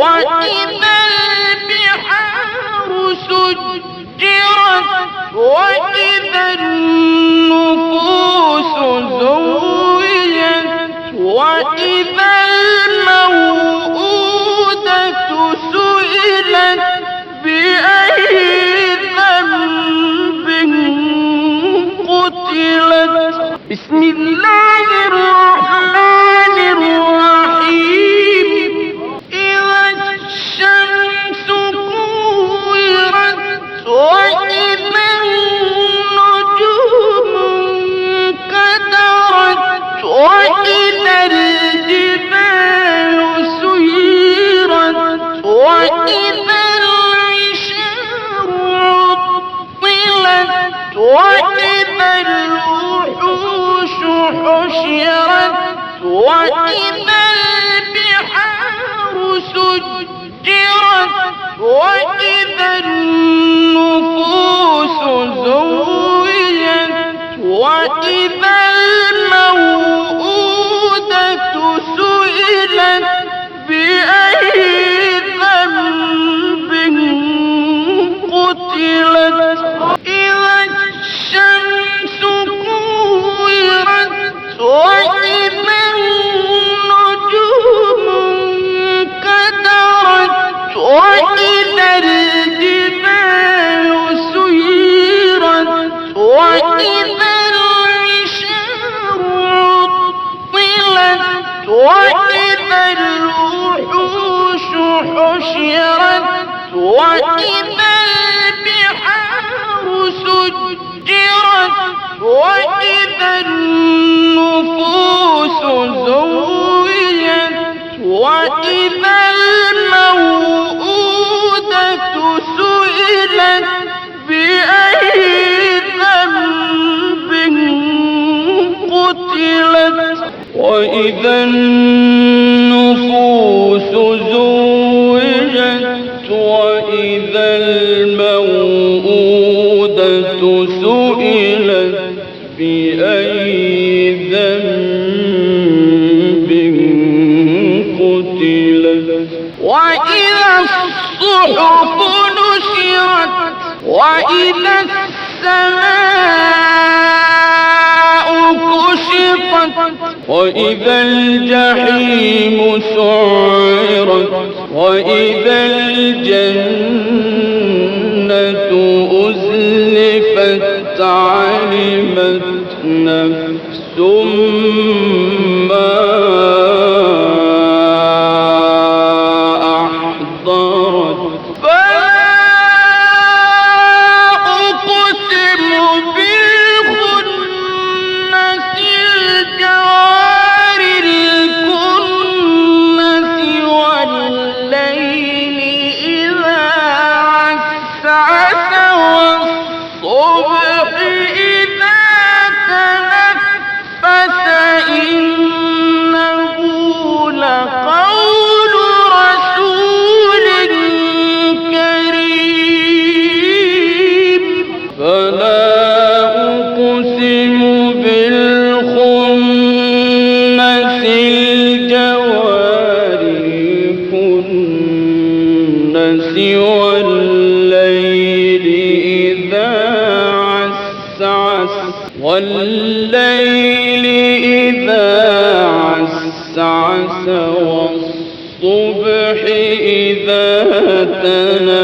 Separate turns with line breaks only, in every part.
وإذا البحار سجرت وإذا النفوس وإذا الموءودة سئلت بأي ذنب قتلت. بسم الله الرحمن الرحيم. وإذا الوحوش حشرت وإذا البحار سجرت وإذا النفوس زوجت وإذا الموءودة وإذا الجبال سيرت وإذا العشار وإذا الوحوش حشرت وإذا البحار سجرت وإذا النفوس زوجت وإذا وإذا النفوس زوجت وإذا الموءودة سئلت بأي ذنب قتلت. وإذا الصحف وإذا السماء كشطت وإذا الجحيم سعرت وإذا الجنة أزلفت علمت نفس تنفس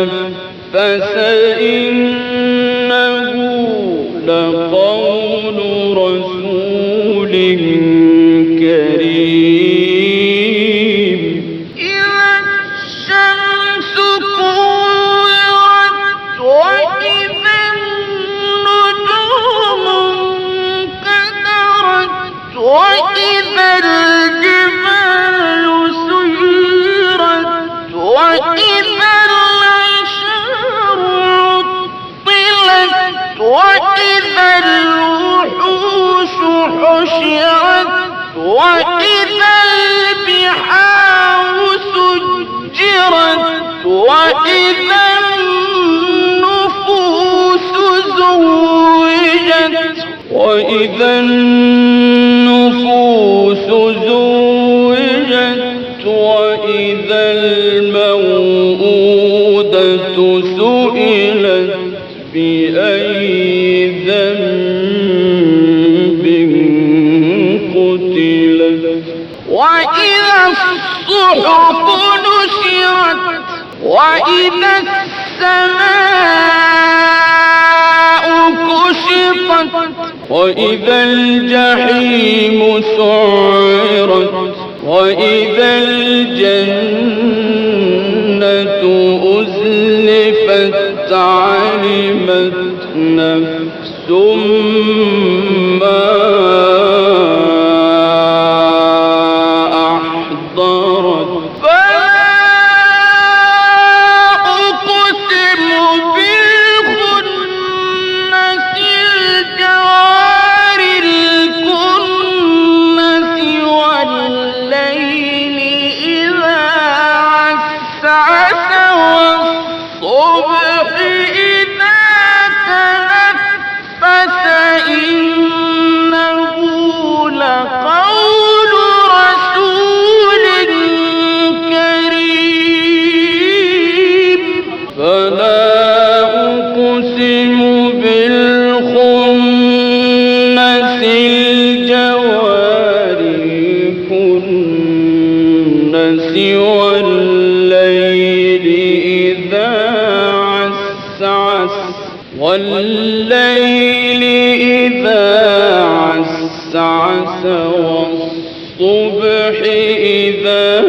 وإذا الوحوش حشرت وإذا البحار سجرت وإذا النفوس زوجت وإذا النفوس زوجت وإذا الموءودة سئلت بأ الصحف نشرت وإذا السماء كشطت وإذا الجحيم سعرت وإذا الجنة أزلفت علمت نفس ما والنعس والصبح إذا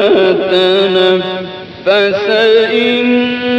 تنفس إن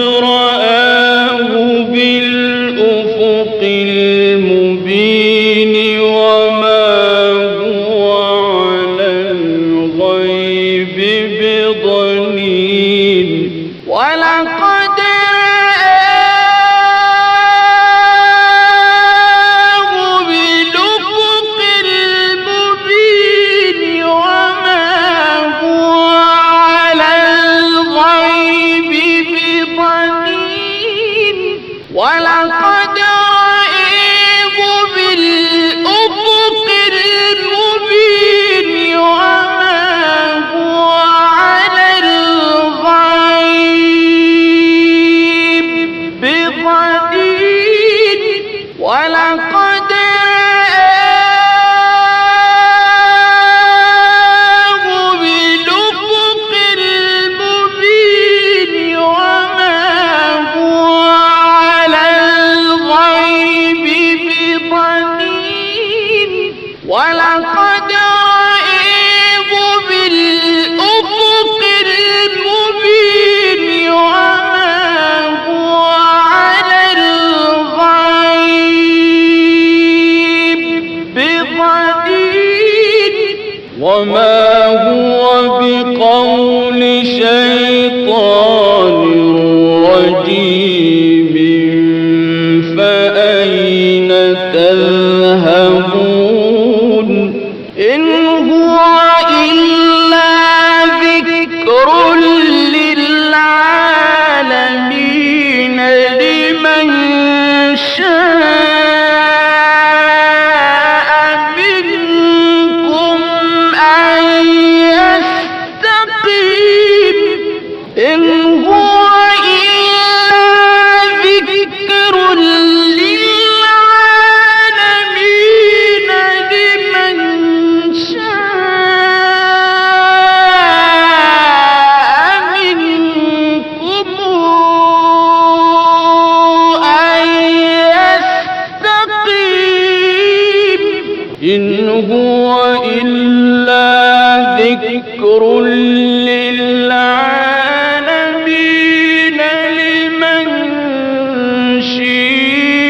رأى وما هو بقول ذكر للعالمين لمن شيء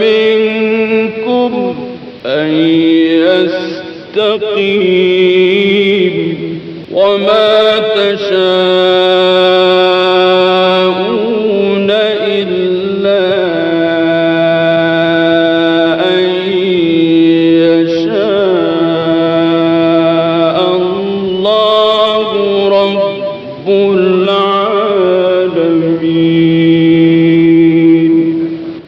منكم أن يستقيم وما تشاء